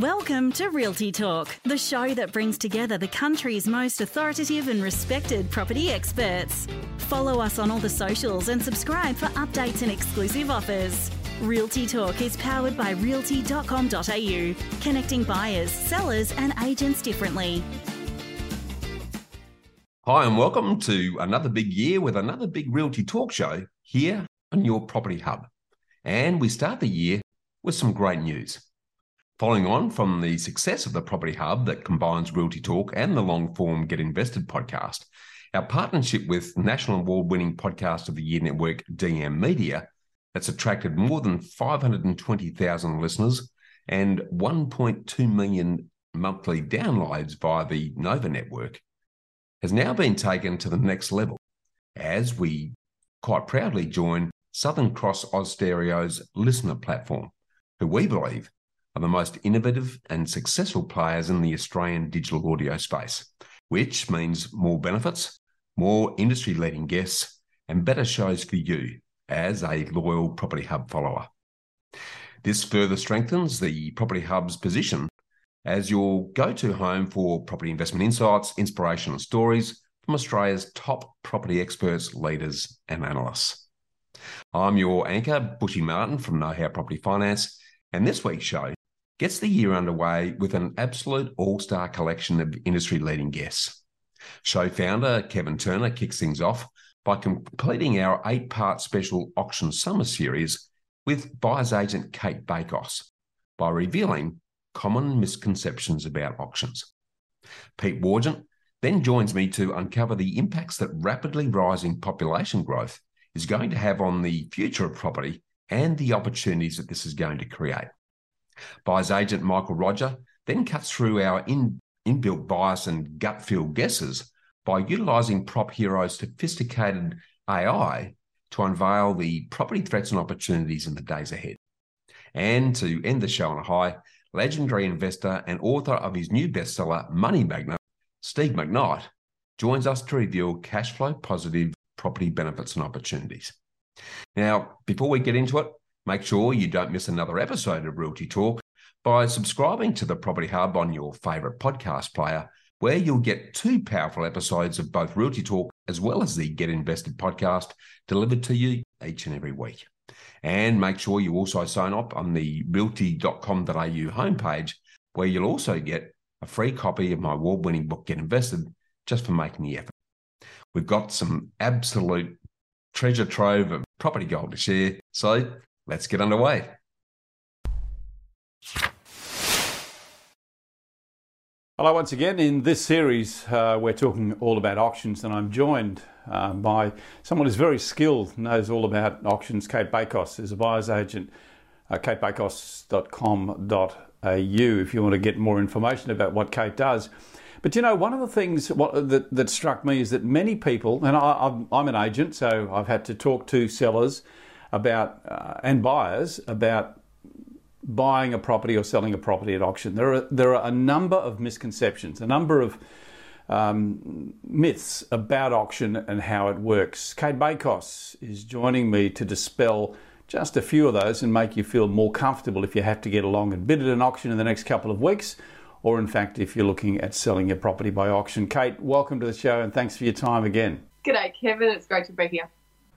Welcome to Realty Talk, the show that brings together the country's most authoritative and respected property experts. Follow us on all the socials and subscribe for updates and exclusive offers. Realty Talk is powered by realty.com.au, connecting buyers, sellers, and agents differently. Hi, and welcome to another big year with another big Realty Talk show here on your Property Hub. And we start the year with some great news. Following on from the success of the Property Hub that combines Realty Talk and the long form Get Invested podcast, our partnership with national award winning podcast of the year network DM Media that's attracted more than 520,000 listeners and 1.2 million monthly downloads via the Nova network has now been taken to the next level as we quite proudly join Southern Cross Austereo's LiSTNR platform, who we believe are the most innovative and successful players in the Australian digital audio space, which means more benefits, more industry leading guests, and better shows for you as a loyal Property Hub follower. This further strengthens the Property Hub's position as your go to home for property investment insights, inspiration, and stories from Australia's top property experts, leaders, and analysts. I'm your anchor, Bushy Martin from Know How Property Finance, and this week's show gets the year underway with an absolute all star collection of industry leading guests. Show founder Kevin Turner kicks things off by completing our eight part special auction summer series with buyer's agent Cate Bakos by revealing common misconceptions about auctions. Pete Wargent then joins me to uncover the impacts that rapidly rising population growth is going to have on the future of property and the opportunities that this is going to create. Buyer's agent Mickael Roger then cuts through our in, inbuilt bias and gut feel guesses by utilizing Prop Hero's sophisticated AI to unveil the property threats and opportunities in the days ahead. And to end the show on a high, legendary investor and author of his new bestseller, Money Magnet, Steve McKnight, joins us to reveal cash flow positive property benefits and opportunities. Now, before we get into it, Make sure you don't miss another episode of Realty Talk by subscribing to the Property Hub on your favourite podcast player, where you'll get two powerful episodes of both Realty Talk as well as the Get Invested podcast delivered to you each and every week. And make sure you also sign up on the realty.com.au homepage, where you'll also get a free copy of my award winning book, Get Invested, just for making the effort. We've got some absolute treasure trove of property gold to share. So let's get underway. Hello, once again. In this series, uh, we're talking all about auctions, and I'm joined uh, by someone who's very skilled, knows all about auctions. Cate Bakos is a buyer's agent, uh, catebakos.com.au if you want to get more information about what Cate does. But you know, one of the things what, that, that struck me is that many people, and I, I'm an agent, so I've had to talk to sellers about uh, and buyers about buying a property or selling a property at auction. There are there are a number of misconceptions, a number of um, myths about auction and how it works. Cate Bakos is joining me to dispel just a few of those and make you feel more comfortable if you have to get along and bid at an auction in the next couple of weeks, or in fact if you're looking at selling your property by auction. Cate, welcome to the show and thanks for your time again. G'day, Kevin. It's great to be here.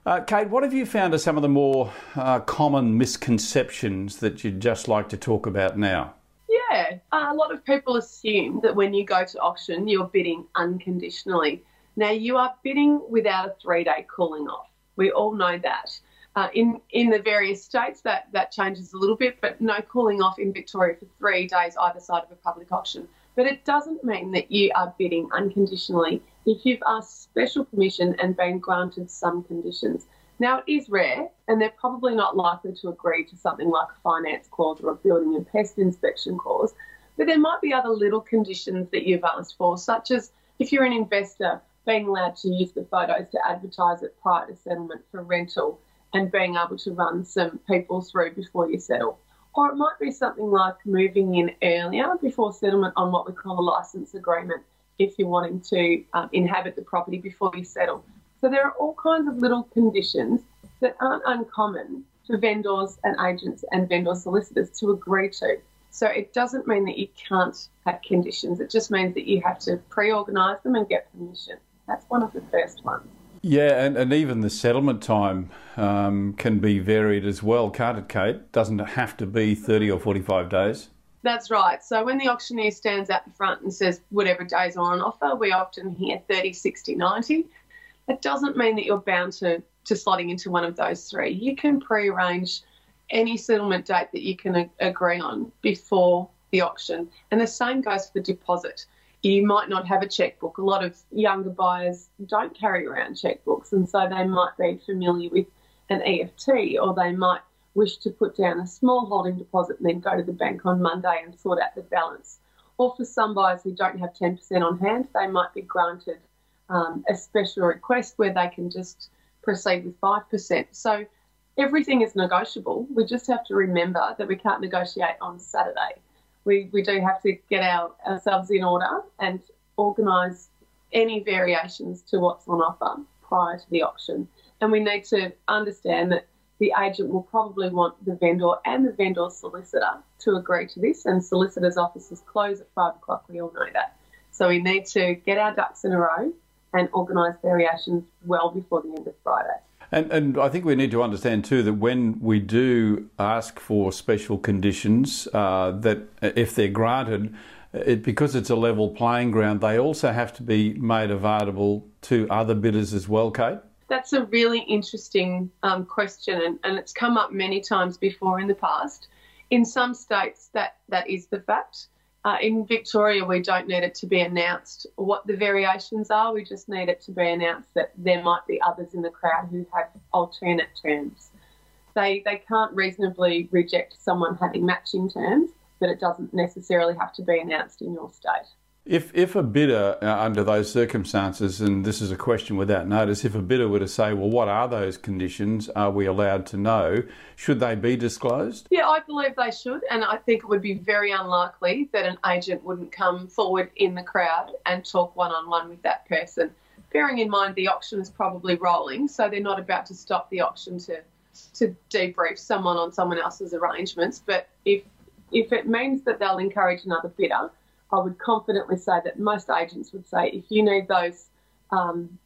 Uh, Cate, what have you found are some of the more uh, common misconceptions that you'd just like to talk about now? Yeah, uh, a lot of people assume that when you go to auction, you're bidding unconditionally. Now, you are bidding without a three day cooling off. We all know that. Uh, in in the various states, that, that changes a little bit, but no cooling off in Victoria for three days either side of a public auction. But it doesn't mean that you are bidding unconditionally if you've asked special permission and been granted some conditions. Now, it is rare, and they're probably not likely to agree to something like a finance clause or a building and pest inspection clause, but there might be other little conditions that you've asked for, such as if you're an investor, being allowed to use the photos to advertise it prior to settlement for rental and being able to run some people through before you settle. Or it might be something like moving in earlier before settlement on what we call a license agreement if you're wanting to um, inhabit the property before you settle. So there are all kinds of little conditions that aren't uncommon for vendors and agents and vendor solicitors to agree to. So it doesn't mean that you can't have conditions. It just means that you have to pre-organise them and get permission. That's one of the first ones. Yeah, and, and even the settlement time um, can be varied as well, can't it, Cate? Doesn't it have to be 30 or 45 days? That's right. So when the auctioneer stands out the front and says whatever days are on offer, we often hear 30, 60, 90. It doesn't mean that you're bound to, to slotting into one of those three. You can pre arrange any settlement date that you can a- agree on before the auction. And the same goes for the deposit. You might not have a checkbook. A lot of younger buyers don't carry around checkbooks, and so they might be familiar with an EFT or they might wish to put down a small holding deposit and then go to the bank on Monday and sort out the balance. Or for some buyers who don't have 10% on hand, they might be granted um, a special request where they can just proceed with 5%. So everything is negotiable. We just have to remember that we can't negotiate on Saturday. We, we do have to get our, ourselves in order and organise any variations to what's on offer prior to the auction. And we need to understand that the agent will probably want the vendor and the vendor solicitor to agree to this, and solicitors' offices close at five o'clock. We all know that. So we need to get our ducks in a row and organise variations well before the end of Friday. And, and I think we need to understand too that when we do ask for special conditions, uh, that if they're granted, it, because it's a level playing ground, they also have to be made available to other bidders as well, Cate? That's a really interesting um, question, and, and it's come up many times before in the past. In some states, that, that is the fact. Uh, in Victoria, we don't need it to be announced what the variations are. We just need it to be announced that there might be others in the crowd who have alternate terms. They, they can't reasonably reject someone having matching terms, but it doesn't necessarily have to be announced in your state. If, if a bidder, uh, under those circumstances, and this is a question without notice, if a bidder were to say, well, what are those conditions? Are we allowed to know? Should they be disclosed? Yeah, I believe they should, and I think it would be very unlikely that an agent wouldn't come forward in the crowd and talk one on one with that person. Bearing in mind the auction is probably rolling, so they're not about to stop the auction to to debrief someone on someone else's arrangements. But if if it means that they'll encourage another bidder, I would confidently say that most agents would say, if you need those um,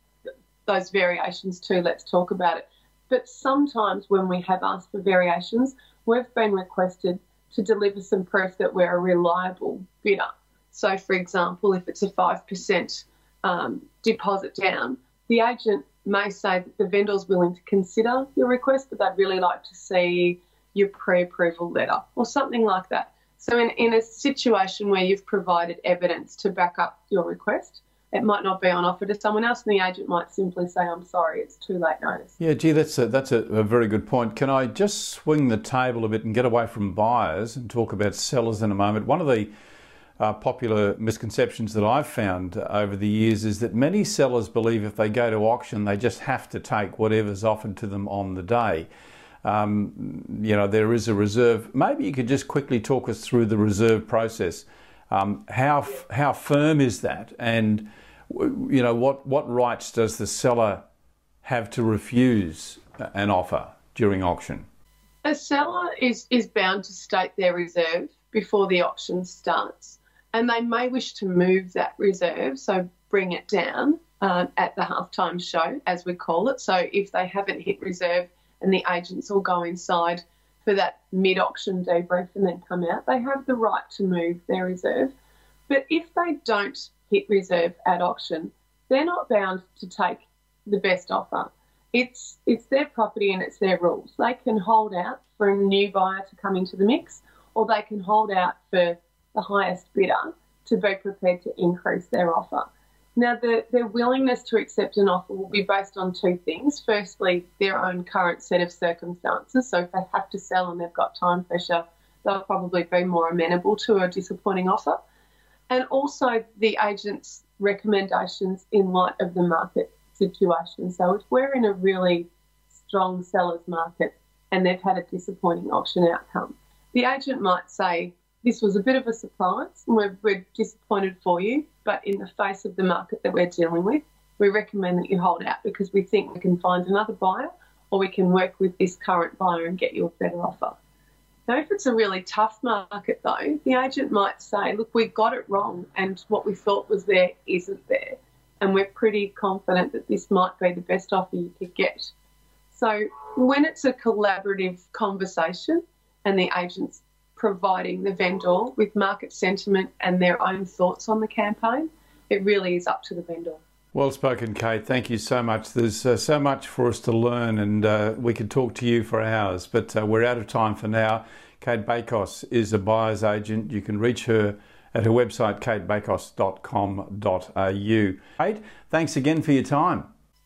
those variations too, let's talk about it. But sometimes when we have asked for variations, we've been requested to deliver some proof that we're a reliable bidder. So, for example, if it's a 5% um, deposit down, the agent may say that the vendor's willing to consider your request, but they'd really like to see your pre approval letter or something like that. So, in, in a situation where you've provided evidence to back up your request, it might not be on offer to someone else, and the agent might simply say, "I'm sorry, it's too late notice." Yeah, gee, that's a, that's a, a, very good point. Can I just swing the table a bit and get away from buyers and talk about sellers in a moment? One of the uh, popular misconceptions that I've found over the years is that many sellers believe if they go to auction, they just have to take whatever's offered to them on the day um, you know, there is a reserve. Maybe you could just quickly talk us through the reserve process. Um, how how firm is that, and you know what what rights does the seller have to refuse an offer during auction? A seller is is bound to state their reserve before the auction starts, and they may wish to move that reserve, so bring it down uh, at the halftime show, as we call it. So if they haven't hit reserve and the agents all go inside for that mid auction debrief and then come out, they have the right to move their reserve. But if they don't hit reserve at auction, they're not bound to take the best offer. It's it's their property and it's their rules. They can hold out for a new buyer to come into the mix, or they can hold out for the highest bidder to be prepared to increase their offer. Now, the, their willingness to accept an offer will be based on two things. Firstly, their own current set of circumstances. So, if they have to sell and they've got time pressure, they'll probably be more amenable to a disappointing offer. And also the agent's recommendations in light of the market situation. So, if we're in a really strong seller's market and they've had a disappointing auction outcome, the agent might say, this was a bit of a surprise and we're, we're disappointed for you, but in the face of the market that we're dealing with, we recommend that you hold out because we think we can find another buyer or we can work with this current buyer and get you a better offer. Now, if it's a really tough market, though, the agent might say, look, we got it wrong, and what we thought was there isn't there. And we're pretty confident that this might be the best offer you could get. So, when it's a collaborative conversation and the agent's providing the vendor with market sentiment and their own thoughts on the campaign, it really is up to the vendor. Well spoken, Cate. Thank you so much. There's uh, so much for us to learn, and uh, we could talk to you for hours, but uh, we're out of time for now. Cate Bakos is a buyer's agent. You can reach her at her website, catebakos.com.au. Cate, thanks again for your time.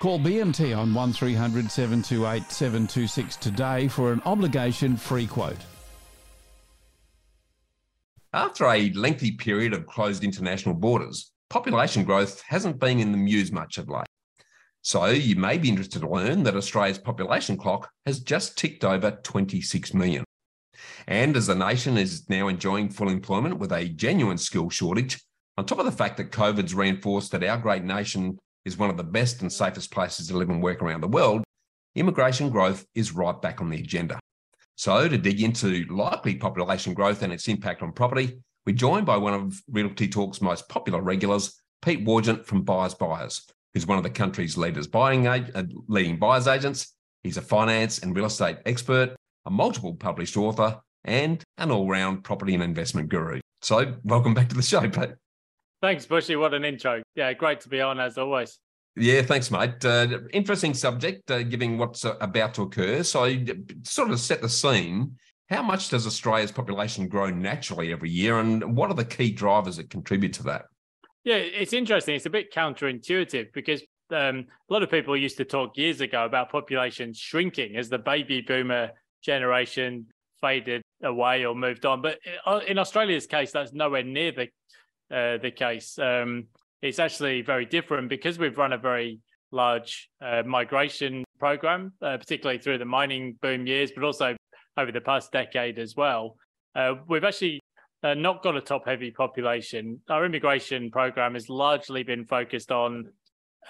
Call BMT on 1300 728 726 today for an obligation free quote. After a lengthy period of closed international borders, population growth hasn't been in the news much of late. So you may be interested to learn that Australia's population clock has just ticked over 26 million. And as the nation is now enjoying full employment with a genuine skill shortage, on top of the fact that COVID's reinforced that our great nation is one of the best and safest places to live and work around the world, immigration growth is right back on the agenda. So, to dig into likely population growth and its impact on property, we're joined by one of Realty Talk's most popular regulars, Pete Wargent from Buyers Buyers, who's one of the country's leaders buying uh, leading buyers agents. He's a finance and real estate expert, a multiple published author, and an all-round property and investment guru. So, welcome back to the show, Pete. Thanks, Bushy. What an intro. Yeah, great to be on as always. Yeah, thanks, mate. Uh, interesting subject, uh, given what's uh, about to occur. So, sort of set the scene. How much does Australia's population grow naturally every year, and what are the key drivers that contribute to that? Yeah, it's interesting. It's a bit counterintuitive because um, a lot of people used to talk years ago about population shrinking as the baby boomer generation faded away or moved on. But uh, in Australia's case, that's nowhere near the uh, the case. Um, it's actually very different because we've run a very large uh, migration program, uh, particularly through the mining boom years, but also over the past decade as well. Uh, we've actually uh, not got a top heavy population. Our immigration program has largely been focused on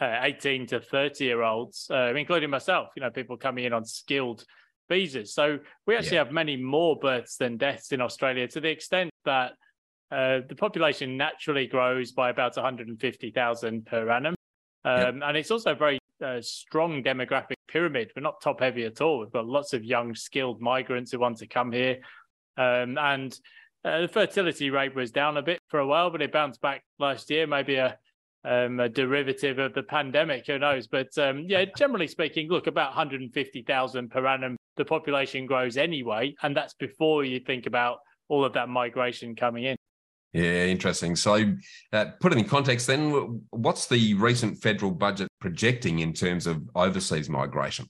uh, 18 to 30 year olds, including myself, you know, people coming in on skilled visas. So we actually yeah. have many more births than deaths in Australia to the extent that uh, the population naturally grows by about 150,000 per annum. Um, yep. And it's also a very uh, strong demographic pyramid. We're not top heavy at all. We've got lots of young, skilled migrants who want to come here. Um, and uh, the fertility rate was down a bit for a while, but it bounced back last year, maybe a, um, a derivative of the pandemic, who knows? But um, yeah, generally speaking, look, about 150,000 per annum, the population grows anyway. And that's before you think about all of that migration coming in. Yeah, interesting. So, uh, put it in context, then, what's the recent federal budget projecting in terms of overseas migration?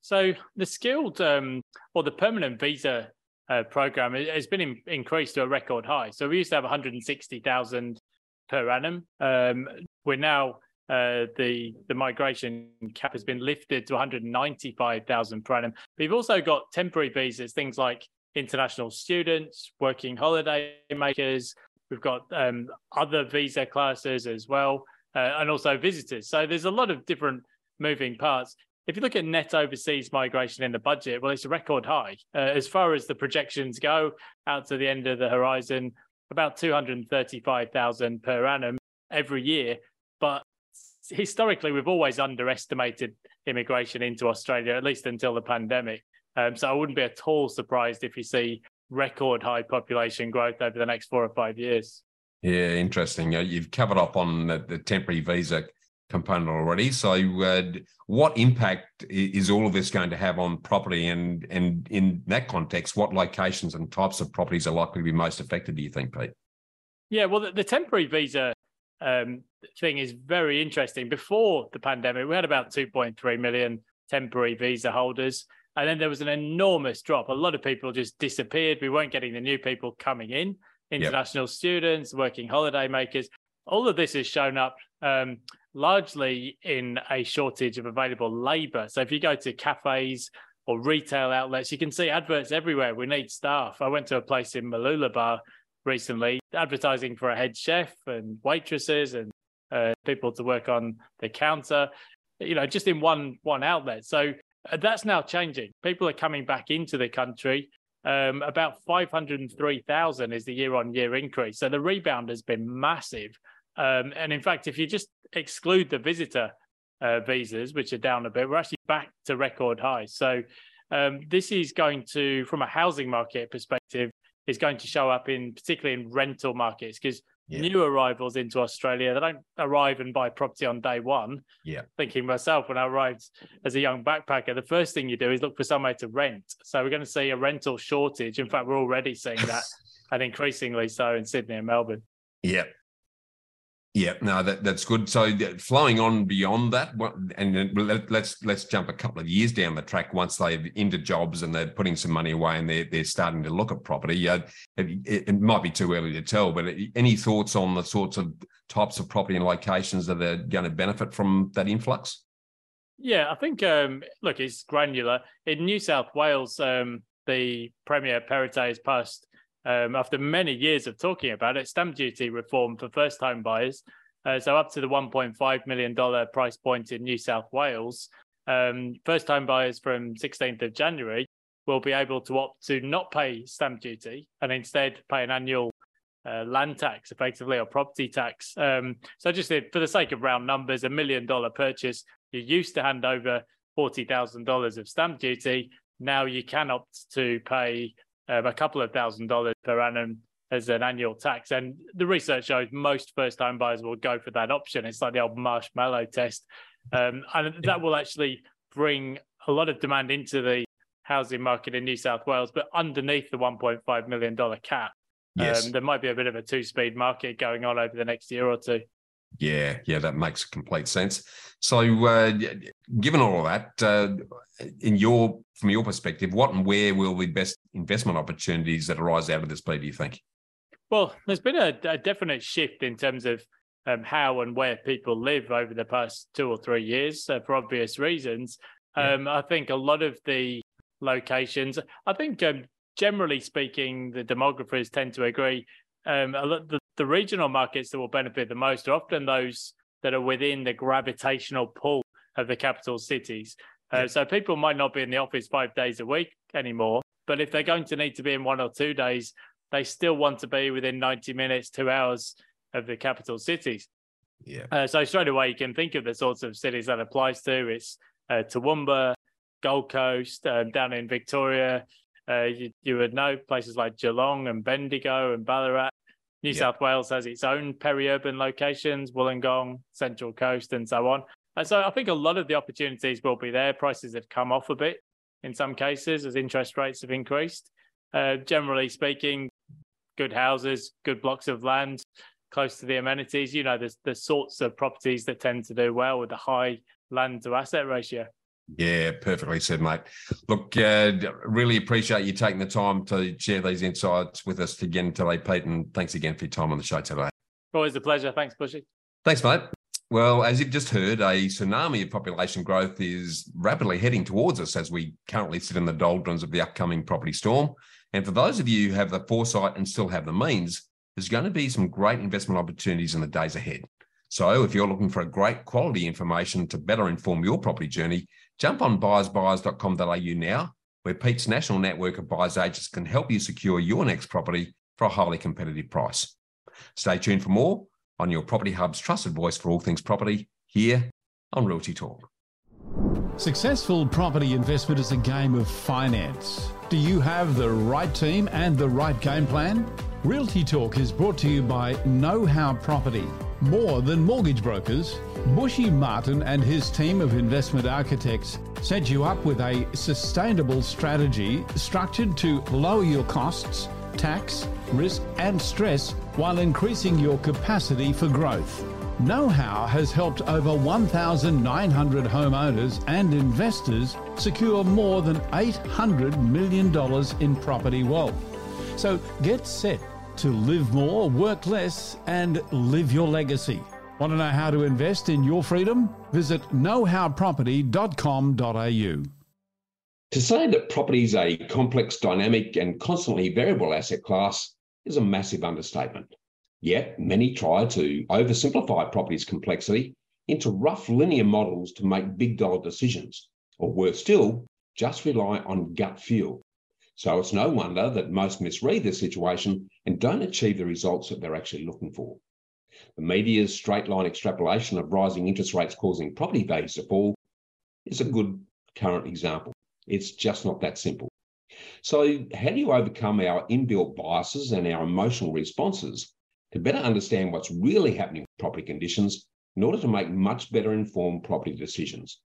So, the skilled um, or the permanent visa uh, program has been in, increased to a record high. So, we used to have 160,000 per annum. Um, we're now uh, the the migration cap has been lifted to 195,000 per annum. You've also got temporary visas, things like international students, working holiday makers, We've got um, other visa classes as well, uh, and also visitors. So there's a lot of different moving parts. If you look at net overseas migration in the budget, well, it's a record high. Uh, as far as the projections go out to the end of the horizon, about 235,000 per annum every year. But historically, we've always underestimated immigration into Australia, at least until the pandemic. Um, so I wouldn't be at all surprised if you see record high population growth over the next four or five years. Yeah, interesting. Uh, you've covered up on the, the temporary visa component already. So, uh, what impact is all of this going to have on property? And and in that context, what locations and types of properties are likely to be most affected? Do you think, Pete? Yeah, well, the, the temporary visa um, thing is very interesting. Before the pandemic, we had about 2.3 million temporary visa holders. And then there was an enormous drop. A lot of people just disappeared. We weren't getting the new people coming in, international yep. students, working holiday makers. All of this has shown up um, largely in a shortage of available labor. So if you go to cafes or retail outlets, you can see adverts everywhere. We need staff. I went to a place in Mooloolaba recently advertising for a head chef and waitresses and uh, people to work on the counter you know just in one one outlet so that's now changing. People are coming back into the country. Um, about 503,000 is the year on year increase. So the rebound has been massive. Um, and in fact if you just exclude the visitor uh, visas which are down a bit we're actually back to record highs. So um, this is going to from a housing market perspective is going to show up in particularly in rental markets because yeah. new arrivals into Australia they don't arrive and buy property on day one. Yeah, thinking myself when I arrived as a young backpacker, the first thing you do is look for somewhere to rent. So we're going to see a rental shortage. In fact, we're already seeing that, and increasingly so in Sydney and Melbourne. Yeah, yeah, no, that, that's good. So flowing on beyond that, and let's let's jump a couple of years down the track. Once they've into jobs and they're putting some money away and they're they're starting to look at property, uh, it, it, might be too early to tell. But any thoughts on the sorts of types of property and locations that are going to benefit from that influx? Yeah, I think um, look, it's granular in New South Wales. Um, the Premier Perrottet has passed um, after many years of talking about it, stamp duty reform for first time buyers. Uh, so, up to the $1.5 million price point in New South Wales, um, first time buyers from 16th of January will be able to opt to not pay stamp duty and instead pay an annual uh, land tax, effectively, or property tax. Um, so, just for the sake of round numbers, a million dollar purchase, you used to hand over $40,000 of stamp duty. Now you can opt to pay um, a couple of thousand dollars per annum as an annual tax. And the research shows most first time buyers will go for that option. It's like the old marshmallow test. Um, and that will actually bring a lot of demand into the housing market in New South Wales, but underneath the $1.5 million cap. Yes. Um, there might be a bit of a two speed market going on over the next year or two. Yeah, yeah, that makes complete sense. So, uh, given all of that, uh, in your from your perspective, what and where will the best investment opportunities that arise out of this be? Do you think? Well, there's been a, a definite shift in terms of um, how and where people live over the past two or three years, uh, for obvious reasons. Um, yeah. I think a lot of the locations, I think um, generally speaking, the demographers tend to agree. Um, a lot, the the regional markets that will benefit the most are often those that are within the gravitational pull of the capital cities. Uh, so people might not be in the office five days a week anymore, but if they're going to need to be in one or two days, they still want to be within 90 minutes, two hours of the capital cities. Yeah. Uh, so straight away, you can think of the sorts of cities that applies to. It's uh, Toowoomba, Gold Coast, um, down in Victoria. Uh, you, you, would know places like Geelong and Bendigo and Ballarat. New yep. South Wales has its own peri-urban locations, Wollongong, Central Coast, and so on. And so I think a lot of the opportunities will be there. Prices have come off a bit in some cases as interest rates have increased. Uh, generally speaking, good houses, good blocks of land close to the amenities. You know, there's the sorts of properties that tend to do well with a high land to asset ratio. Yeah, perfectly said, mate. Look, uh, really appreciate you taking the time to share these insights with us again today, Pete. And thanks again for your time on the show today. Always a pleasure. Thanks, Bushy. Thanks, mate. Well, as you've just heard, a tsunami of population growth is rapidly heading towards us as we currently sit in the doldrums of the upcoming property storm. And for those of you who have the foresight and still have the means, there's going to be some great investment opportunities in the days ahead. So if you're looking for a great quality information to better inform your property journey, Jump on buyersbuyers.com.au now, where Pete's national network of buyers agents can help you secure your next property for a highly competitive price. Stay tuned for more on your Property Hub's trusted voice for all things property here on Realty Talk. Successful property investment is a game of finance. Do you have the right team and the right game plan? Realty Talk is brought to you by Know How Property. More than mortgage brokers, Bushy Martin and his team of investment architects set you up with a sustainable strategy structured to lower your costs, tax, risk, and stress while increasing your capacity for growth. Know How has helped over 1,900 homeowners and investors secure more than $800 million in property wealth. So get set to live more, work less, and live your legacy. Want to know how to invest in your freedom? Visit knowhowproperty.com.au. To say that property is a complex, dynamic, and constantly variable asset class is a massive understatement. Yet, many try to oversimplify property's complexity into rough linear models to make big dollar decisions, or worse still, just rely on gut feel. So it's no wonder that most misread the situation and don't achieve the results that they're actually looking for. The media's straight line extrapolation of rising interest rates causing property values to fall is a good current example. It's just not that simple. So, how do you overcome our inbuilt biases and our emotional responses to better understand what's really happening with property conditions in order to make much better informed property decisions?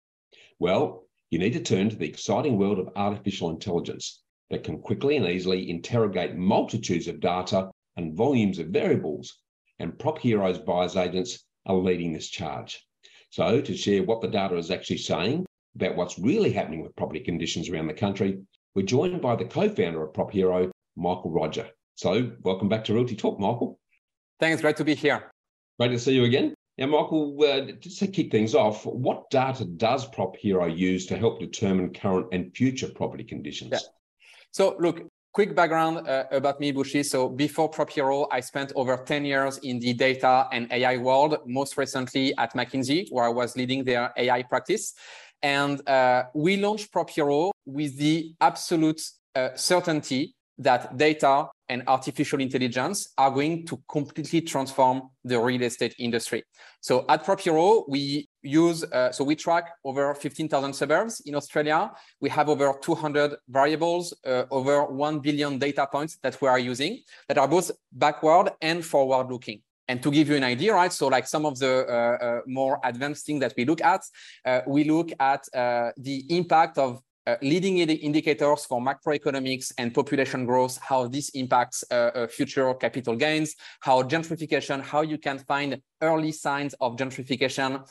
Well, you need to turn to the exciting world of artificial intelligence that can quickly and easily interrogate multitudes of data and volumes of variables, and Prop Heroes buyers agents are leading this charge. So, to share what the data is actually saying about what's really happening with property conditions around the country, we're joined by the co founder of Prop Hero, Mickael Roger. So, welcome back to Realty Talk, Mickael. Thanks, great to be here. Great to see you again. Now, Mickael, uh, just to kick things off, what data does Prop Hero use to help determine current and future property conditions? Yeah. So, look, quick background uh, about me, Bushy. So, before Prop Hero, I spent over 10 years in the data and AI world, most recently at McKinsey, where I was leading their AI practice. And uh, we launched Prop Hero with the absolute uh, certainty that data and artificial intelligence are going to completely transform the real estate industry. So at PropHero, we use, uh, so we track over 15,000 suburbs in Australia. We have over 200 variables, uh, over 1 billion data points that we are using that are both backward and forward looking. And to give you an idea, right? So like some of the uh, uh more advanced things that we look at, uh, we look at uh, the impact of uh, leading indicators for macroeconomics and population growth, how this impacts uh, future capital gains, how gentrification, how you can find early signs of gentrification,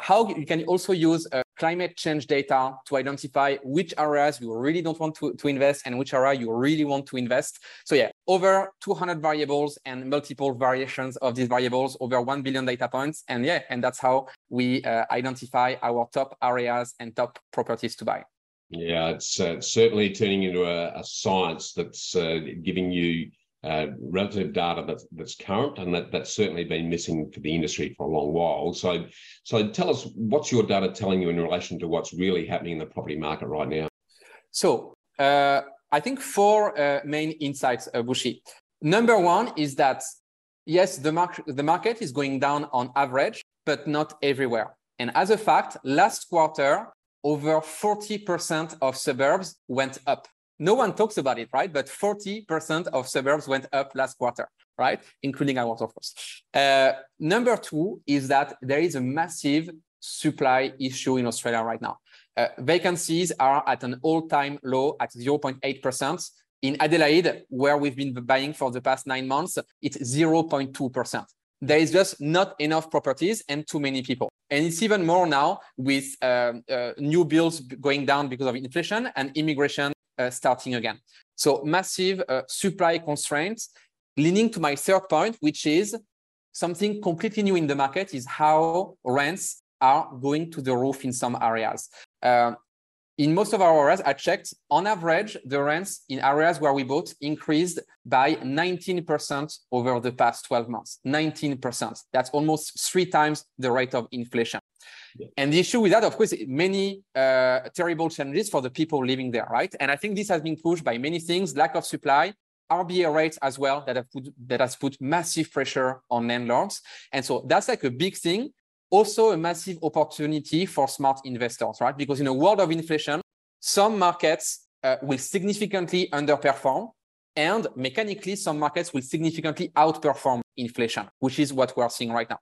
how you can also use climate change data to identify which areas you really don't want to, to invest and which area you really want to invest. So yeah, over 200 variables and multiple variations of these variables, over 1 billion data points. And yeah, and that's how we uh, identify our top areas and top properties to buy. Yeah, it's uh, certainly turning into a, a science that's uh, giving you uh, relative data that's, that's current, and that, that's certainly been missing for the industry for a long while. So, so tell us what's your data telling you in relation to what's really happening in the property market right now? So, uh, I think four uh, main insights, uh, Bushy. Number one is that yes, the market the market is going down on average, but not everywhere. And as a fact, last quarter over 40% of suburbs went up. No one talks about it, right? But 40% of suburbs went up last quarter, right? Including ours, of course. Uh, number two is that there is a massive supply issue in Australia right now. Uh, vacancies are at an all-time low at 0.8%. In Adelaide, where we've been buying for the past nine months, it's 0.2%. There is just not enough properties and too many people. And it's even more now with um, uh, new bills going down because of inflation and immigration starting again. So massive uh, supply constraints, leading to my third point, which is something completely new in the market is how rents are going to the roof in some areas. Uh, in most of our areas, I checked, on average, the rents in areas where we bought increased by 19% over the past 12 months. 19%. That's almost three times the rate of inflation. Yeah. And the issue with that, of course, many uh, terrible challenges for the people living there, right? And I think this has been pushed by many things, lack of supply, RBA rates as well, that have put that has put massive pressure on landlords. And so that's like a big thing also a massive opportunity for smart investors, right? Because in a world of inflation, some markets uh, will significantly underperform and mechanically some markets will significantly outperform inflation, which is what we are seeing right now.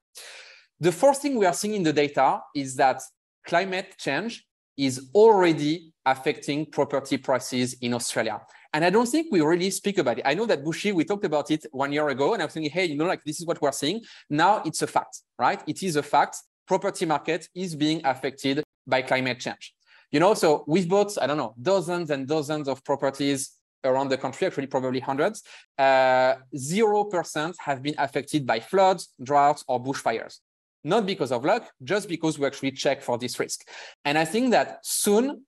The fourth thing we are seeing in the data is that climate change is already affecting property prices in Australia. And I don't think we really speak about it. I know that Bushy, we talked about it one year ago, and I was thinking, hey, you know, like this is what we're seeing. Now it's a fact, right? It is a fact. Property market is being affected by climate change. You know, so we've bought, I don't know, dozens and dozens of properties around the country, actually probably hundreds. Uh, zero percent have been affected by floods, droughts, or bushfires. Not because of luck, just because we actually check for this risk. And I think that soon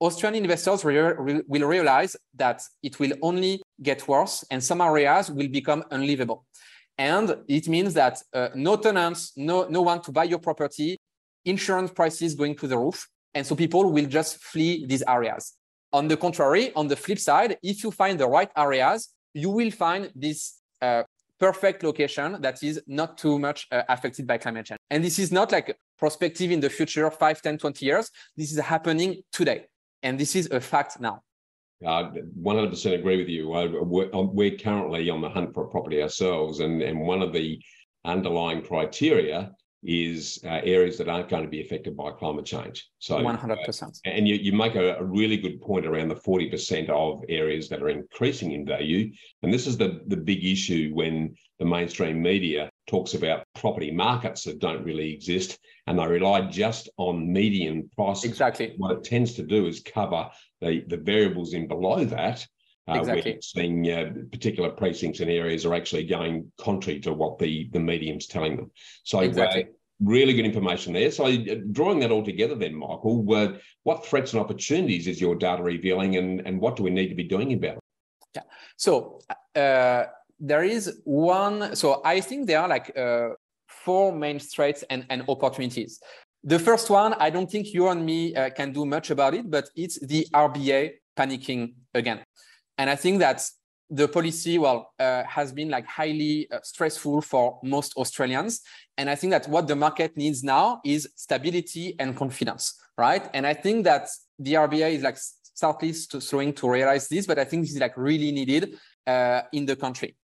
Australian investors re will realize that it will only get worse and some areas will become unlivable. And it means that uh, no tenants, no, no one to buy your property, insurance prices going to the roof. And so people will just flee these areas. On the contrary, on the flip side, if you find the right areas, you will find this uh, perfect location that is not too much uh, affected by climate change. And this is not like prospective in the future, 5, 10, 20 years. This is happening today. And this is a fact now. Uh, 100% agree with you. we're, we're currently on the hunt for a property ourselves, and, and one of the underlying criteria is uh, areas that aren't going to be affected by climate change. So 100%. Uh, and you, you make a, a, really good point around the 40% of areas that are increasing in value. And this is the, the big issue when the mainstream media talks about property markets that don't really exist and they rely just on median prices. Exactly. What it tends to do is cover the, the variables in below that exactly. We're seeing uh, particular precincts and areas are actually going contrary to what the, the medium's telling them. So, uh, exactly. Uh, really good information there. So, uh, drawing that all together, then, Mickael, uh, what threats and opportunities is your data revealing, and, and what do we need to be doing about it? Yeah. So, there is one. So, I think there are like four main threats and, and opportunities. The first one, I don't think you and me can do much about it, but it's the RBA panicking again. And I think that the policy, well, uh, has been like highly uh, stressful for most Australians. And I think that what the market needs now is stability and confidence, right? And I think that the RBA is like starting to to realize this, but I think this is like really needed uh, in the country.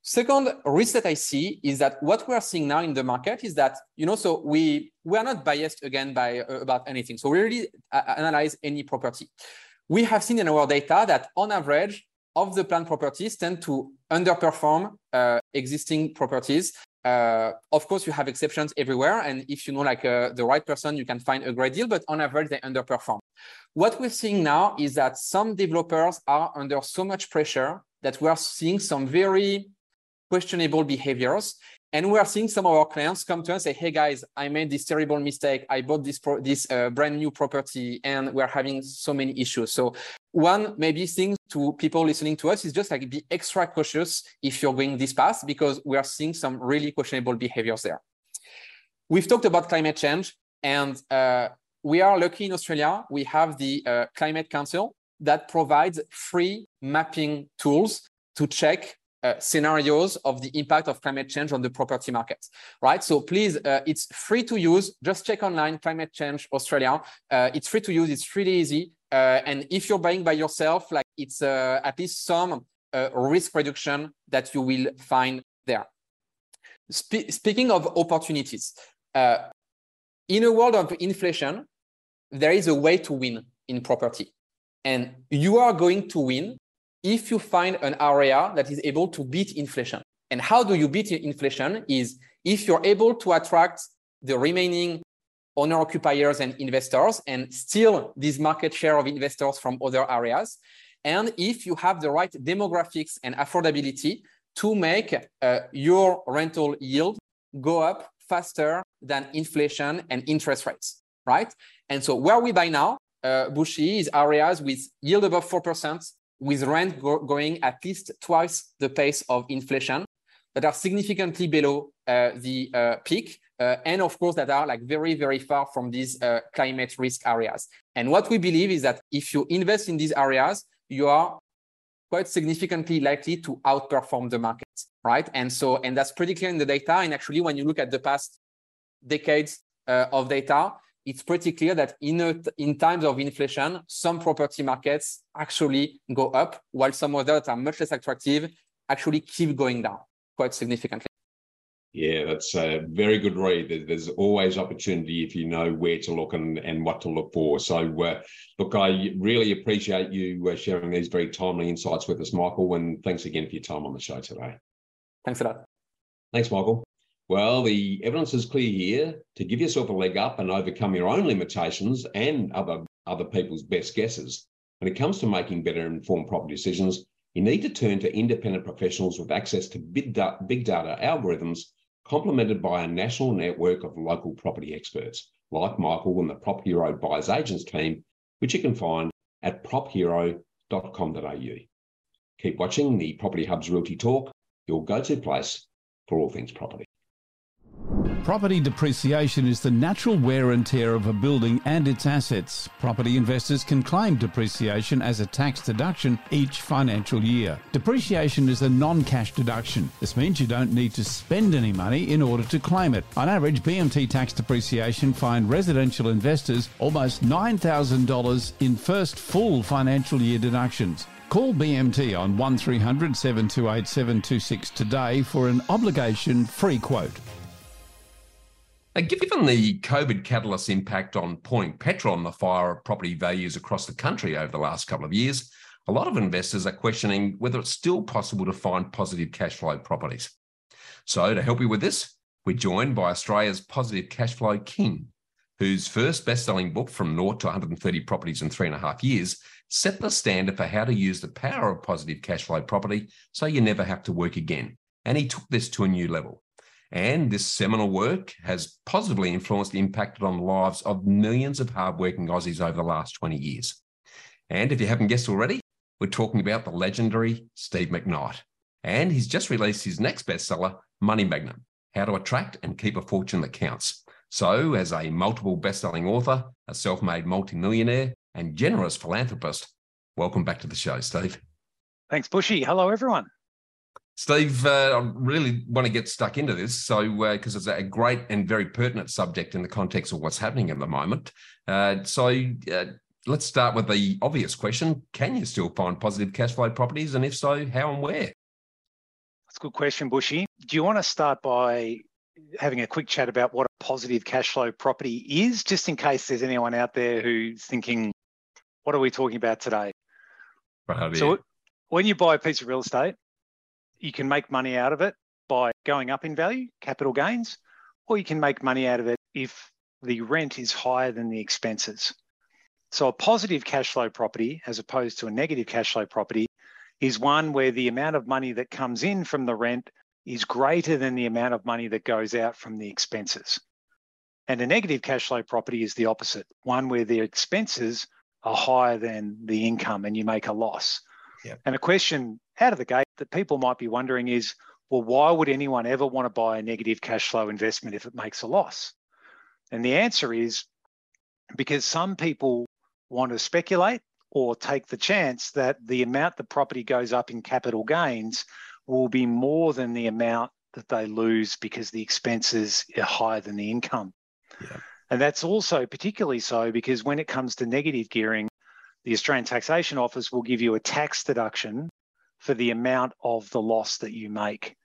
Second risk that I see is that what we are seeing now in the market is that you know so we we are not biased again by uh, about anything. So we really uh, analyze any property we have seen in our data that on average, of the planned properties tend to underperform uh, existing properties. Uh, of course, you have exceptions everywhere. And if you know like uh, the right person, you can find a great deal, but on average, they underperform. What we're seeing now is that some developers are under so much pressure that we are seeing some very questionable behaviors. And we are seeing some of our clients come to us and say, "Hey guys, I made this terrible mistake. I bought this this uh, brand new property, and we're having so many issues." So one maybe thing to people listening to us is just like be extra cautious if you're going this path because we are seeing some really questionable behaviors there. We've talked about climate change, and uh, we are lucky in Australia. We have the uh, Climate Council that provides free mapping tools to check uh, scenarios of the impact of climate change on the property market, right? So please, uh, it's free to use. Just check online, Climate Change Australia. Uh, it's free to use. It's really easy. Uh, and if you're buying by yourself, like it's uh, at least some risk reduction that you will find there. Spe speaking of opportunities, in a world of inflation, there is a way to win in property. And you are going to win if you find an area that is able to beat inflation. And how do you beat inflation is if you're able to attract the remaining owner occupiers and investors and steal this market share of investors from other areas. And if you have the right demographics and affordability to make uh, your rental yield go up faster than inflation and interest rates, right? And so where we buy now, uh, is areas with yield above 4%, with rent go going at least twice the pace of inflation, that are significantly below uh, the uh, peak, uh, and of course that are like very, very far from these uh, climate risk areas. And what we believe is that if you invest in these areas, you are quite significantly likely to outperform the market, right? And so, and that's pretty clear in the data. And actually, when you look at the past decades uh, of data, it's pretty clear that in, a, in times of inflation, some property markets actually go up, while some others that are much less attractive actually keep going down quite significantly. Yeah, that's a very good read. There's always opportunity if you know where to look and, and what to look for. So, uh, look, I really appreciate you uh, sharing these very timely insights with us, Mickael. And thanks again for your time on the show today. Thanks a lot. Thanks, Mickael. Well, the evidence is clear here. To give yourself a leg up and overcome your own limitations and other, other people's best guesses, when it comes to making better informed property decisions, you need to turn to independent professionals with access to big data algorithms complemented by a national network of local property experts like Mickael and the Prop Hero Buyers Agents team, which you can find at prophero.com.au. Keep watching the Property Hub's Realty Talk, your go to place for all things property. Property depreciation is the natural wear and tear of a building and its assets. Property investors can claim depreciation as a tax deduction each financial year. Depreciation is a non cash deduction. This means you don't need to spend any money in order to claim it. On average, BMT tax depreciation find residential investors almost $9,000 in first full financial year deductions. Call BMT on 1300 728 726 today for an obligation free quote. Given the COVID catalyst impact on pouring petrol on the fire of property values across the country over the last couple of years, a lot of investors are questioning whether it's still possible to find positive cash flow properties. So, to help you with this, we're joined by Australia's positive cash flow king, whose first best-selling book, From Naught to 130 Properties in Three and a Half Years, set the standard for how to use the power of positive cash flow property so you never have to work again. And he took this to a new level. And this seminal work has positively influenced, and impacted on the lives of millions of hardworking Aussies over the last 20 years. And if you haven't guessed already, we're talking about the legendary Steve McKnight. And he's just released his next bestseller, Money Magnet How to Attract and Keep a Fortune That Counts. So, as a multiple best-selling author, a self-made multimillionaire, and generous philanthropist, welcome back to the show, Steve. Thanks, Bushy. Hello, everyone. Steve, uh, I really want to get stuck into this. So, because uh, it's a great and very pertinent subject in the context of what's happening at the moment. Uh, so, uh, let's start with the obvious question Can you still find positive cash flow properties? And if so, how and where? That's a good question, Bushy. Do you want to start by having a quick chat about what a positive cash flow property is, just in case there's anyone out there who's thinking, what are we talking about today? Right, so, when you buy a piece of real estate, you can make money out of it by going up in value, capital gains, or you can make money out of it if the rent is higher than the expenses. So a positive cash flow property, as opposed to a negative cash flow property, is one where the amount of money that comes in from the rent is greater than the amount of money that goes out from the expenses. And a negative cash flow property is the opposite, one where the expenses are higher than the income and you make a loss. Yep. And a question out of the gate that people might be wondering is, well, why would anyone ever want to buy a negative cash flow investment if it makes a loss? And the answer is because some people want to speculate or take the chance that the amount the property goes up in capital gains will be more than the amount that they lose because the expenses are higher than the income. Yeah. And that's also particularly so because when it comes to negative gearing, the Australian Taxation Office will give you a tax deduction for the amount of the loss that you make.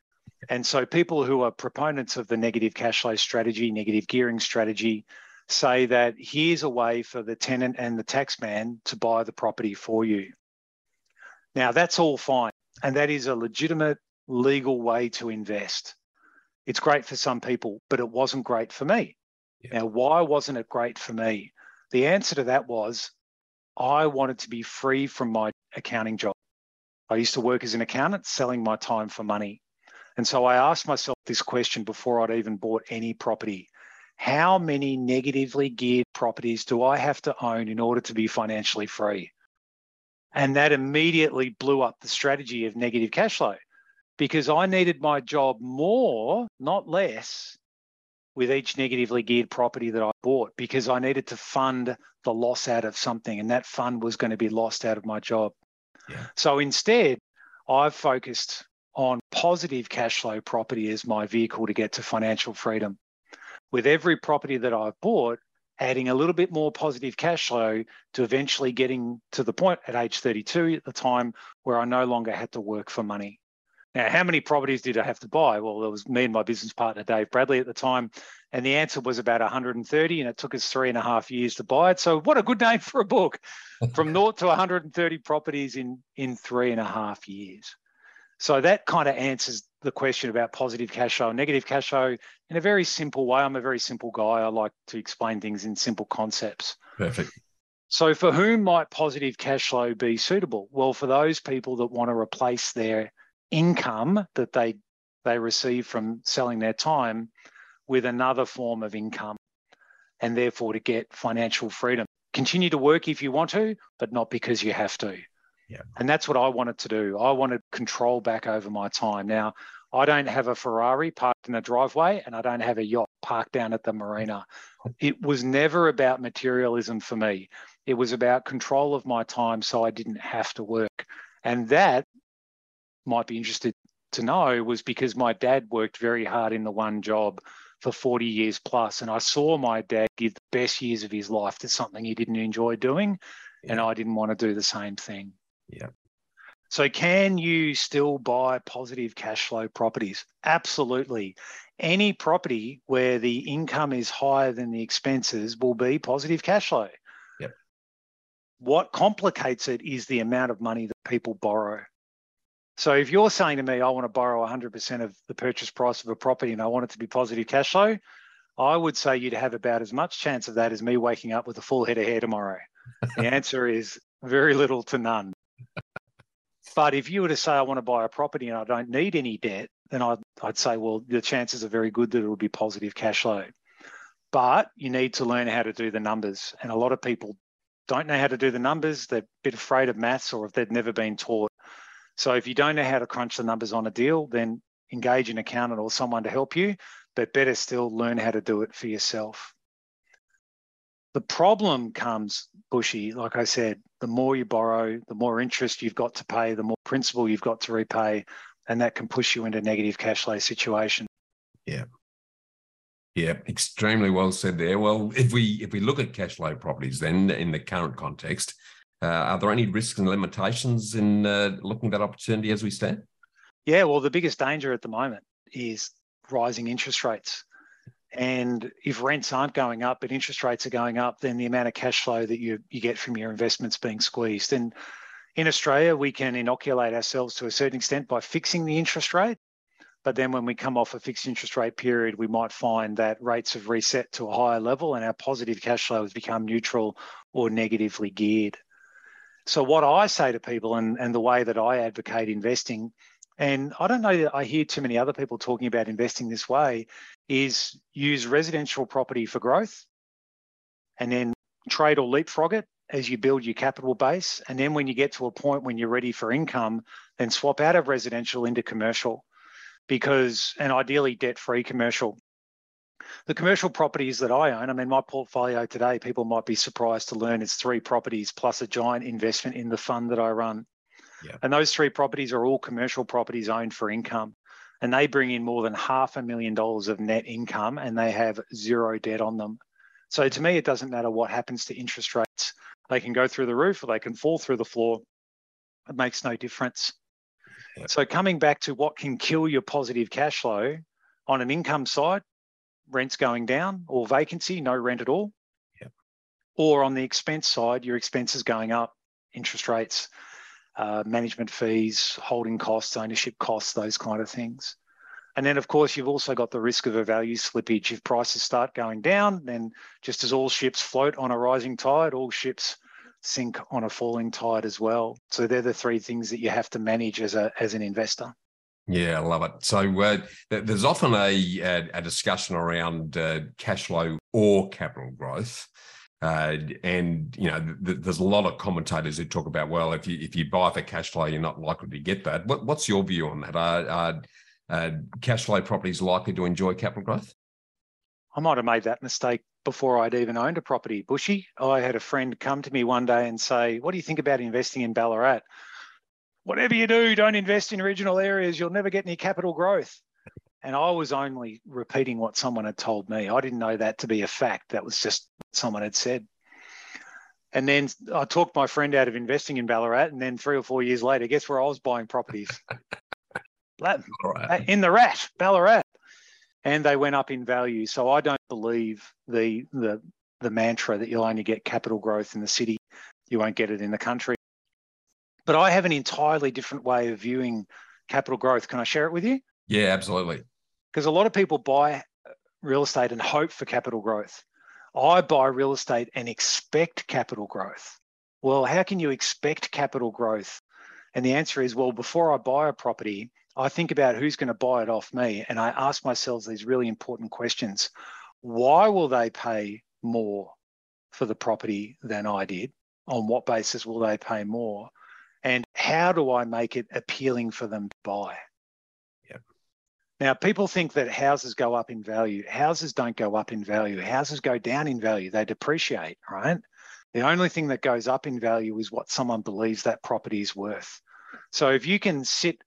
And so people who are proponents of the negative cash flow strategy, negative gearing strategy, say that here's a way for the tenant and the taxman to buy the property for you. Now, that's all fine. And that is a legitimate legal way to invest. It's great for some people, but it wasn't great for me. Yeah. Now, why wasn't it great for me? The answer to that was I wanted to be free from my accounting job. I used to work as an accountant selling my time for money. And so I asked myself this question before I'd even bought any property. How many negatively geared properties do I have to own in order to be financially free? And that immediately blew up the strategy of negative cash flow because I needed my job more, not less, with each negatively geared property that I bought because I needed to fund the loss out of something, and that fund was going to be lost out of my job. Yeah. So instead, I've focused on positive cash flow property as my vehicle to get to financial freedom. With every property that I've bought, adding a little bit more positive cash flow to eventually getting to the point at age 32 at the time where I no longer had to work for money. Now, how many properties did I have to buy? Well, there was me and my business partner, Dave Bradley, at the time. And the answer was about 130, and it took us three and a half years to buy it. So, what a good name for a book from naught to 130 properties in, in three and a half years. So, that kind of answers the question about positive cash flow and negative cash flow in a very simple way. I'm a very simple guy. I like to explain things in simple concepts. Perfect. So, for whom might positive cash flow be suitable? Well, for those people that want to replace their income that they they receive from selling their time with another form of income and therefore to get financial freedom. Continue to work if you want to, but not because you have to. Yeah. And that's what I wanted to do. I wanted control back over my time. Now, I don't have a Ferrari parked in a driveway and I don't have a yacht parked down at the marina. It was never about materialism for me. It was about control of my time so I didn't have to work. And that might be interested to know was because my dad worked very hard in the one job for 40 years plus, and I saw my dad give the best years of his life to something he didn't enjoy doing, yeah. and I didn't want to do the same thing. Yeah. So, can you still buy positive cash flow properties? Absolutely. Any property where the income is higher than the expenses will be positive cash flow. Yep. What complicates it is the amount of money that people borrow. So if you're saying to me, I want to borrow 100% of the purchase price of a property and I want it to be positive cash flow, I would say you'd have about as much chance of that as me waking up with a full head of hair tomorrow. the answer is very little to none. But if you were to say, I want to buy a property and I don't need any debt, then I'd, I'd say, well, the chances are very good that it will be positive cash flow. But you need to learn how to do the numbers. And a lot of people don't know how to do the numbers. They're a bit afraid of maths or if they've never been taught. So if you don't know how to crunch the numbers on a deal, then engage an accountant or someone to help you, but better still, learn how to do it for yourself. The problem comes, Bushy, like I said, the more you borrow, the more interest you've got to pay, the more principal you've got to repay, and that can push you into negative cash flow situation. Yeah. Yeah, extremely well said there. Well, if we if we look at cash flow properties then in the current context, are there any risks and limitations in uh, looking at that opportunity as we stand? Yeah, well, the biggest danger at the moment is rising interest rates. And if rents aren't going up, but interest rates are going up, then the amount of cash flow that you, you get from your investments being squeezed. And in Australia, we can inoculate ourselves to a certain extent by fixing the interest rate. But then when we come off a fixed interest rate period, we might find that rates have reset to a higher level and our positive cash flow has become neutral or negatively geared. So what I say to people and, and the way that I advocate investing, and I don't know that I hear too many other people talking about investing this way, is use residential property for growth and then trade or leapfrog it as you build your capital base. And then when you get to a point when you're ready for income, then swap out of residential into commercial because, and ideally debt free commercial the commercial properties that I own, I mean, my portfolio today, people might be surprised to learn it's three properties plus a giant investment in the fund that I run. Yeah. And those three properties are all commercial properties owned for income. And they bring in more than half a million dollars of net income and they have zero debt on them. So to me, it doesn't matter what happens to interest rates. They can go through the roof or they can fall through the floor. It makes no difference. So coming back to what can kill your positive cash flow on an income side, rents going down or vacancy, no rent at all. Yep. Or on the expense side, your expenses going up, interest rates, uh, management fees, holding costs, ownership costs, those kind of things. And then, of course, you've also got the risk of a value slippage. If prices start going down, then just as all ships float on a rising tide, all ships sink on a falling tide as well. So they're the three things that you have to manage as a as an investor. Yeah, I love it. So uh, there's often a, a, discussion around uh, cash flow or capital growth. Uh, and you know, th- there's a lot of commentators who talk about, well, if you if you buy for cash flow, you're not likely to get that. What, what's your view on that? Are, are uh, cash flow properties likely to enjoy capital growth? I might have made that mistake before I'd even owned a property. Bushy, I had a friend come to me one day and say, "What do you think about investing in Ballarat?" Whatever you do, don't invest in regional areas. You'll never get any capital growth. And I was only repeating what someone had told me. I didn't know that to be a fact. That was just someone had said. And then I talked my friend out of investing in Ballarat. And then three or four years later, guess where I was buying properties? Uh, in the rat, Ballarat, and they went up in value. So I don't believe the the the mantra that you'll only get capital growth in the city, you won't get it in the country. But I have an entirely different way of viewing capital growth. Can I share it with you? Yeah, absolutely. Because a lot of people buy uh, real estate and hope for capital growth. I buy real estate and expect capital growth. Well, how can you expect capital growth? And the answer is well, before I buy a property, I think about who's going to buy it off me. And I ask myself these really important questions. Why will they pay more for the property than I did? On what basis will they pay more? How do I make it appealing for them to buy? Now, people think that houses go up in value. Houses don't go up in value. Houses go down in value. They depreciate, right? The only thing that goes up in value is what someone believes that property is worth. So if you can sit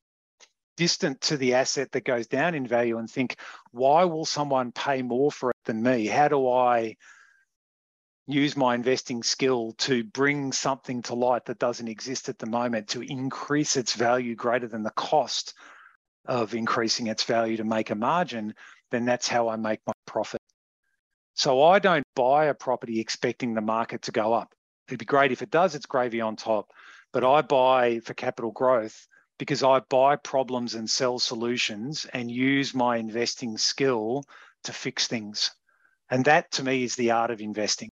distant to the asset that goes down in value and think, why will someone pay more for it than me? How do I use my investing skill to bring something to light that doesn't exist at the moment to increase its value greater than the cost of increasing its value to make a margin, then that's how I make my profit. So I don't buy a property expecting the market to go up. It'd be great if it does, it's gravy on top. But I buy for capital growth because I buy problems and sell solutions and use my investing skill to fix things. And that to me is the art of investing.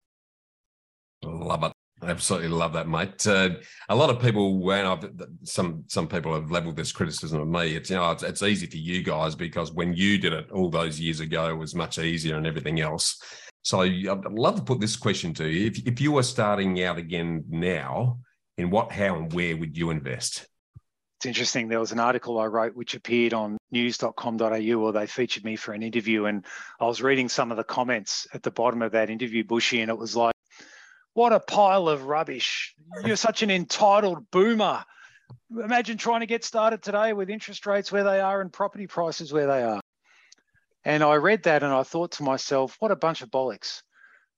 Love it. Absolutely love that, mate. Uh, a lot of people, when I've, some some people have leveled this criticism of me. It's you know it's, it's, easy for you guys because when you did it all those years ago, it was much easier and everything else. So I'd love to put this question to you: if if you were starting out again now, in what, how, and where would you invest? It's interesting. There was an article I wrote which appeared on news.com.au, or they featured me for an interview, and I was reading some of the comments at the bottom of that interview, Bushy, and it was like what a pile of rubbish. You're such an entitled boomer. Imagine trying to get started today with interest rates where they are and property prices where they are. And I read that and I thought to myself, what a bunch of bollocks.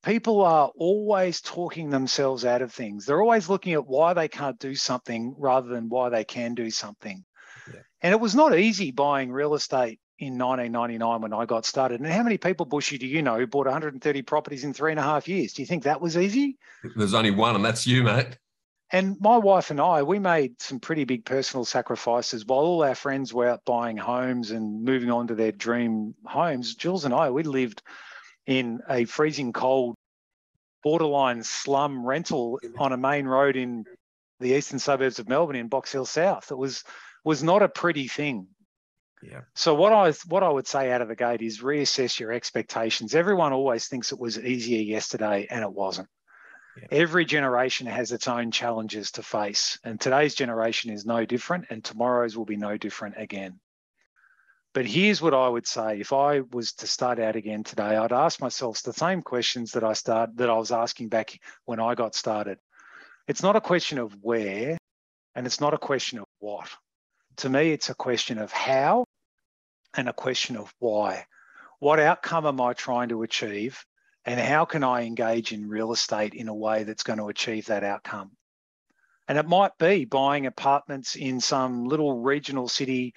People are always talking themselves out of things. They're always looking at why they can't do something rather than why they can do something. Yeah. And it was not easy buying real estate in 1999 when I got started. And how many people, Bushy, do you know who bought 130 properties in three and a half years? Do you think that was easy? There's only one, and that's you, mate. And my wife and I, we made some pretty big personal sacrifices while all our friends were out buying homes and moving on to their dream homes. Jules and I, we lived in a freezing cold, borderline slum rental on a main road in the eastern suburbs of Melbourne in Box Hill South. It was was not a pretty thing. Yeah. So what I what I would say out of the gate is reassess your expectations. Everyone always thinks it was easier yesterday, and it wasn't. Yeah. Every generation has its own challenges to face, and today's generation is no different, and tomorrow's will be no different again. But here's what I would say: if I was to start out again today, I'd ask myself the same questions that I start that I was asking back when I got started. It's not a question of where, and it's not a question of what. To me, it's a question of how and a question of why. What outcome am I trying to achieve? And how can I engage in real estate in a way that's going to achieve that outcome? And it might be buying apartments in some little regional city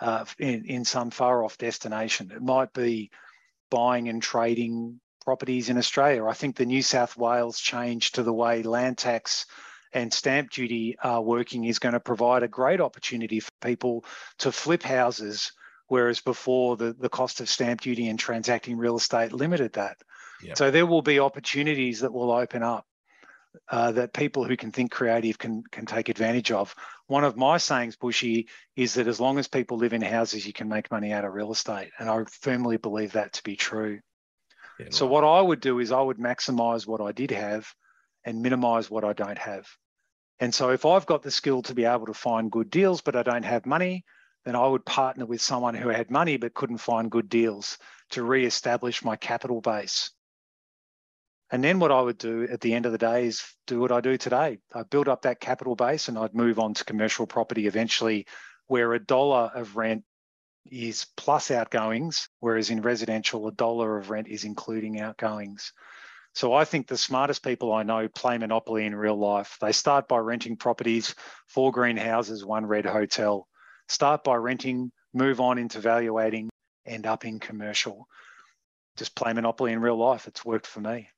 uh, in, in some far off destination. It might be buying and trading properties in Australia. I think the New South Wales change to the way land tax and stamp duty are working is going to provide a great opportunity for people to flip houses whereas before the, the cost of stamp duty and transacting real estate limited that. Yep. So there will be opportunities that will open up uh, that people who can think creative can can take advantage of. One of my sayings, Bushy, is that as long as people live in houses, you can make money out of real estate, and I firmly believe that to be true. Yeah, so what I would do is I would maximize what I did have, and minimize what I don't have. And so if I've got the skill to be able to find good deals, but I don't have money, then I would partner with someone who had money but couldn't find good deals to re-establish my capital base. And then what I would do at the end of the day is do what I do today. I build up that capital base and I'd move on to commercial property eventually, where a dollar of rent is plus outgoings, whereas in residential, a dollar of rent is including outgoings. So I think the smartest people I know play Monopoly in real life. They start by renting properties, four green houses, one red hotel Start by renting, move on into valuating, end up in commercial. Just play Monopoly in real life. It's worked for me.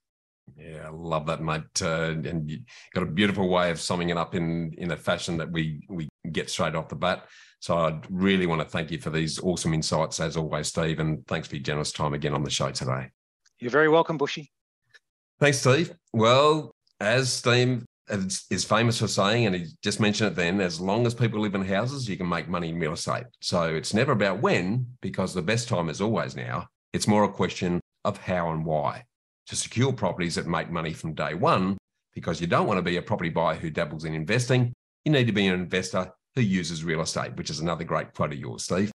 Yeah, I love that, mate. Uh, and you got a beautiful way of summing it up in in a fashion that we we get straight off the bat. So I really want to thank you for these awesome insights as always, Steve, and thanks for your generous time again on the show today. You're very welcome, Bushy. Thanks, Steve. Well, as Steve is famous for saying, and he just mentioned it then, as long as people live in houses, you can make money in real estate. So it's never about when, because the best time is always now. It's more a question of how and why. To secure properties that make money from day one, because you don't want to be a property buyer who dabbles in investing, you need to be an investor who uses real estate, which is another great quote of yours, Steve.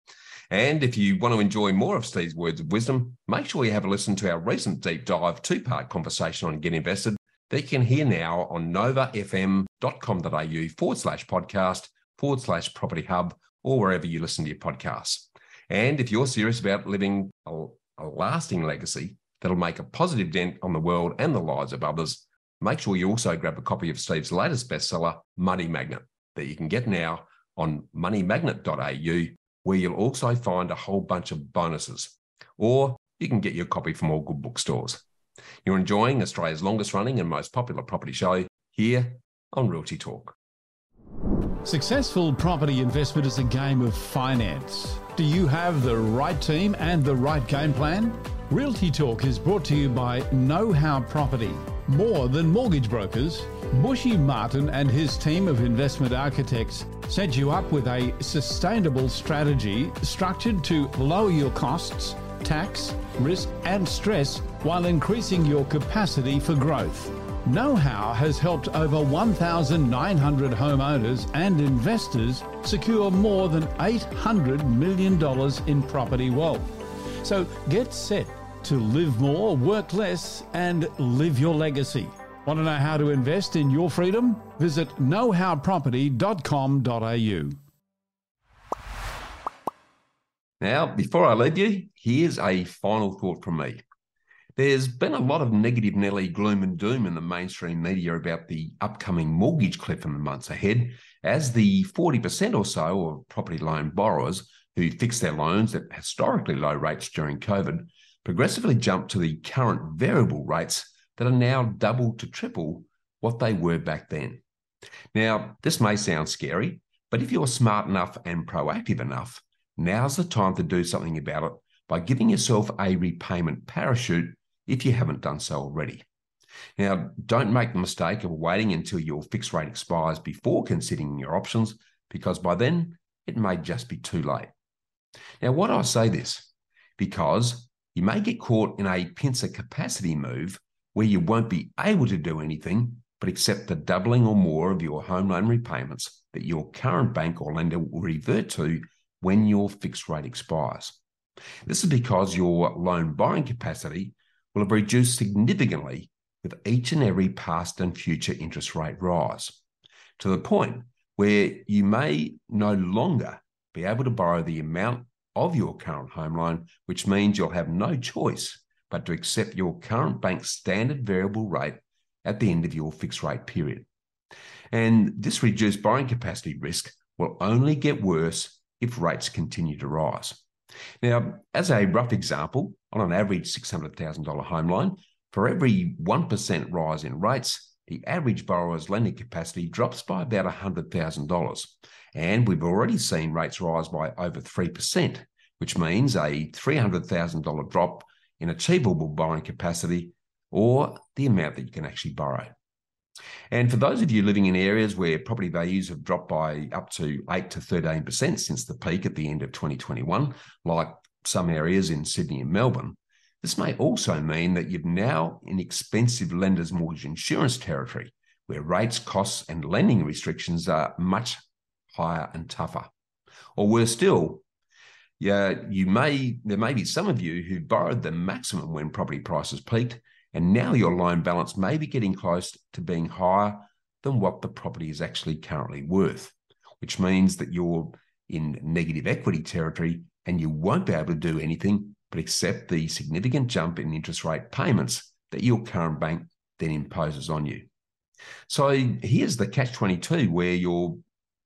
And if you want to enjoy more of Steve's words of wisdom, make sure you have a listen to our recent deep dive two part conversation on Get Invested you can hear now on novafm.com.au forward slash podcast forward slash property hub or wherever you listen to your podcasts. And if you're serious about living a, a lasting legacy that'll make a positive dent on the world and the lives of others, make sure you also grab a copy of Steve's latest bestseller, Money Magnet, that you can get now on moneymagnet.au where you'll also find a whole bunch of bonuses. Or you can get your copy from all good bookstores. You're enjoying Australia's longest running and most popular property show here on Realty Talk. Successful property investment is a game of finance. Do you have the right team and the right game plan? Realty Talk is brought to you by Know How Property. More than mortgage brokers, Bushy Martin and his team of investment architects set you up with a sustainable strategy structured to lower your costs, tax, risk, and stress while increasing your capacity for growth. Know How has helped over 1,900 homeowners and investors secure more than $800 million in property wealth. So get set to live more, work less, and live your legacy. Want to know how to invest in your freedom? Visit knowhowproperty.com.au. Now, before I leave you, here's a final thought from me. There's been a lot of negative Nelly gloom and doom in the mainstream media about the upcoming mortgage cliff in the months ahead, as the 40% or so of property loan borrowers who fixed their loans at historically low rates during COVID progressively jump to the current variable rates that are now double to triple what they were back then. Now, this may sound scary, but if you're smart enough and proactive enough, now's the time to do something about it by giving yourself a repayment parachute if you haven't done so already. Now, don't make the mistake of waiting until your fixed rate expires before considering your options, because by then it may just be too late. Now, why do I say this? Because you may get caught in a pincer capacity move where you won't be able to do anything but accept the doubling or more of your home loan repayments that your current bank or lender will revert to when your fixed rate expires. This is because your loan buying capacity will have reduced significantly with each and every past and future interest rate rise, to the point where you may no longer be able to borrow the amount of your current home loan, which means you'll have no choice but to accept your current bank's standard variable rate at the end of your fixed rate period. And this reduced borrowing capacity risk will only get worse if rates continue to rise. Now, as a rough example, on an average $600,000 home loan, for every 1% rise in rates, the average borrower's lending capacity drops by about $100,000. And we've already seen rates rise by over 3%, which means a $300,000 drop in achievable borrowing capacity or the amount that you can actually borrow. And for those of you living in areas where property values have dropped by up to 8 to 13% since the peak at the end of 2021, like some areas in Sydney and Melbourne, this may also mean that you've now in expensive lenders' mortgage insurance territory, where rates, costs, and lending restrictions are much higher and tougher. Or worse still, yeah, you may there may be some of you who borrowed the maximum when property prices peaked, and now your loan balance may be getting close to being higher than what the property is actually currently worth, which means that you're in negative equity territory and you won't be able to do anything but accept the significant jump in interest rate payments that your current bank then imposes on you. So here's the catch 22 where you're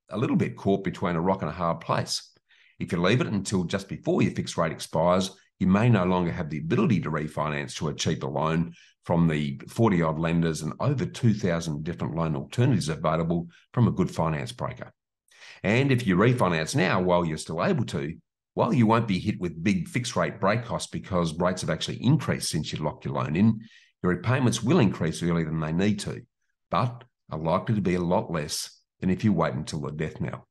a little bit caught between a rock and a hard place. If you leave it until just before your fixed rate expires, you may no longer have the ability to refinance to a cheaper loan from the 40 odd lenders and over 2,000 different loan alternatives available from a good finance broker. And if you refinance now while you're still able to, while you won't be hit with big fixed rate break costs because rates have actually increased since you locked your loan in, your repayments will increase earlier than they need to, but are likely to be a lot less than if you wait until the death knell.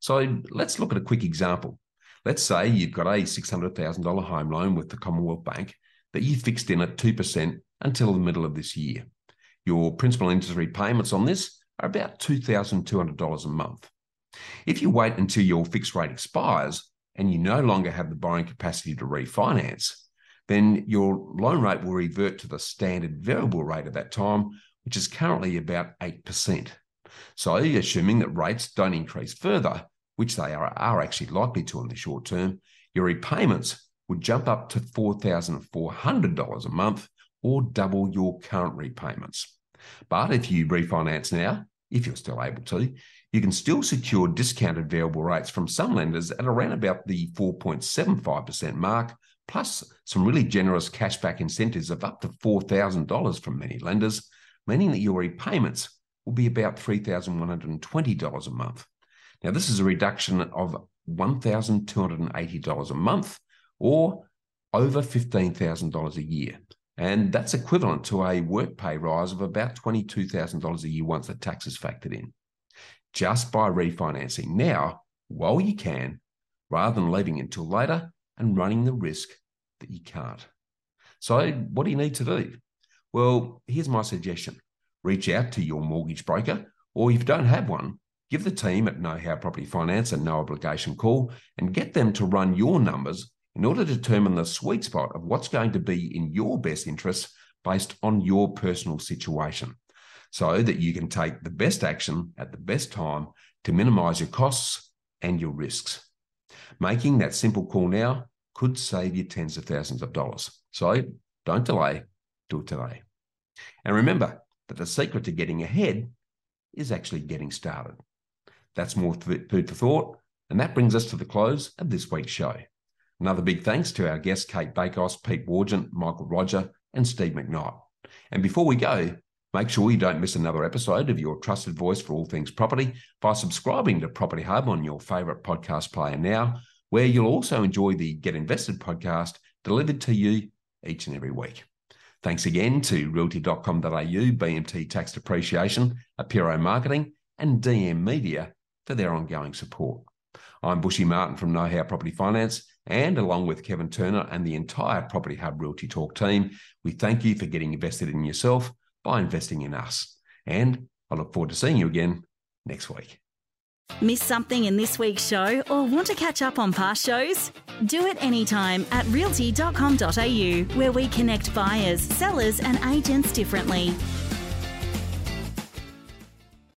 So let's look at a quick example. Let's say you've got a $600,000 home loan with the Commonwealth Bank that you fixed in at 2% until the middle of this year. Your principal interest repayments on this are about $2,200 a month. If you wait until your fixed rate expires and you no longer have the borrowing capacity to refinance, then your loan rate will revert to the standard variable rate at that time, which is currently about 8%. So, assuming that rates don't increase further, which they are, are actually likely to in the short term, your repayments would jump up to $4,400 a month or double your current repayments. But if you refinance now, if you're still able to, you can still secure discounted variable rates from some lenders at around about the 4.75% mark, plus some really generous cashback incentives of up to $4,000 from many lenders, meaning that your repayments will be about $3,120 a month. Now, this is a reduction of $1,280 a month or over $15,000 a year. And that's equivalent to a work pay rise of about $22,000 a year once the tax is factored in. Just by refinancing now, while you can, rather than leaving until later and running the risk that you can't. So, what do you need to do? Well, here's my suggestion reach out to your mortgage broker, or if you don't have one, give the team at Know How Property Finance a no obligation call and get them to run your numbers in order to determine the sweet spot of what's going to be in your best interests based on your personal situation so that you can take the best action at the best time to minimize your costs and your risks. Making that simple call now could save you tens of thousands of dollars. So don't delay, do it today. And remember that the secret to getting ahead is actually getting started. That's more food for thought. And that brings us to the close of this week's show. Another big thanks to our guests, Cate Bakos, Pete Wargent, Mickael Roger, and Steve McKnight. And before we go, make sure you don't miss another episode of your trusted voice for all things property by subscribing to Property Hub on your favourite podcast player now, where you'll also enjoy the Get Invested podcast delivered to you each and every week. Thanks again to realty.com.au, BMT Tax Depreciation, Apiro Marketing, and DM Media for their ongoing support. I'm Bushy Martin from Know How Property Finance, and along with Kevin Turner and the entire Property Hub Realty Talk team, we thank you for getting invested in yourself by investing in us. And I look forward to seeing you again next week. Miss something in this week's show or want to catch up on past shows? Do it anytime at realty.com.au, where we connect buyers, sellers, and agents differently.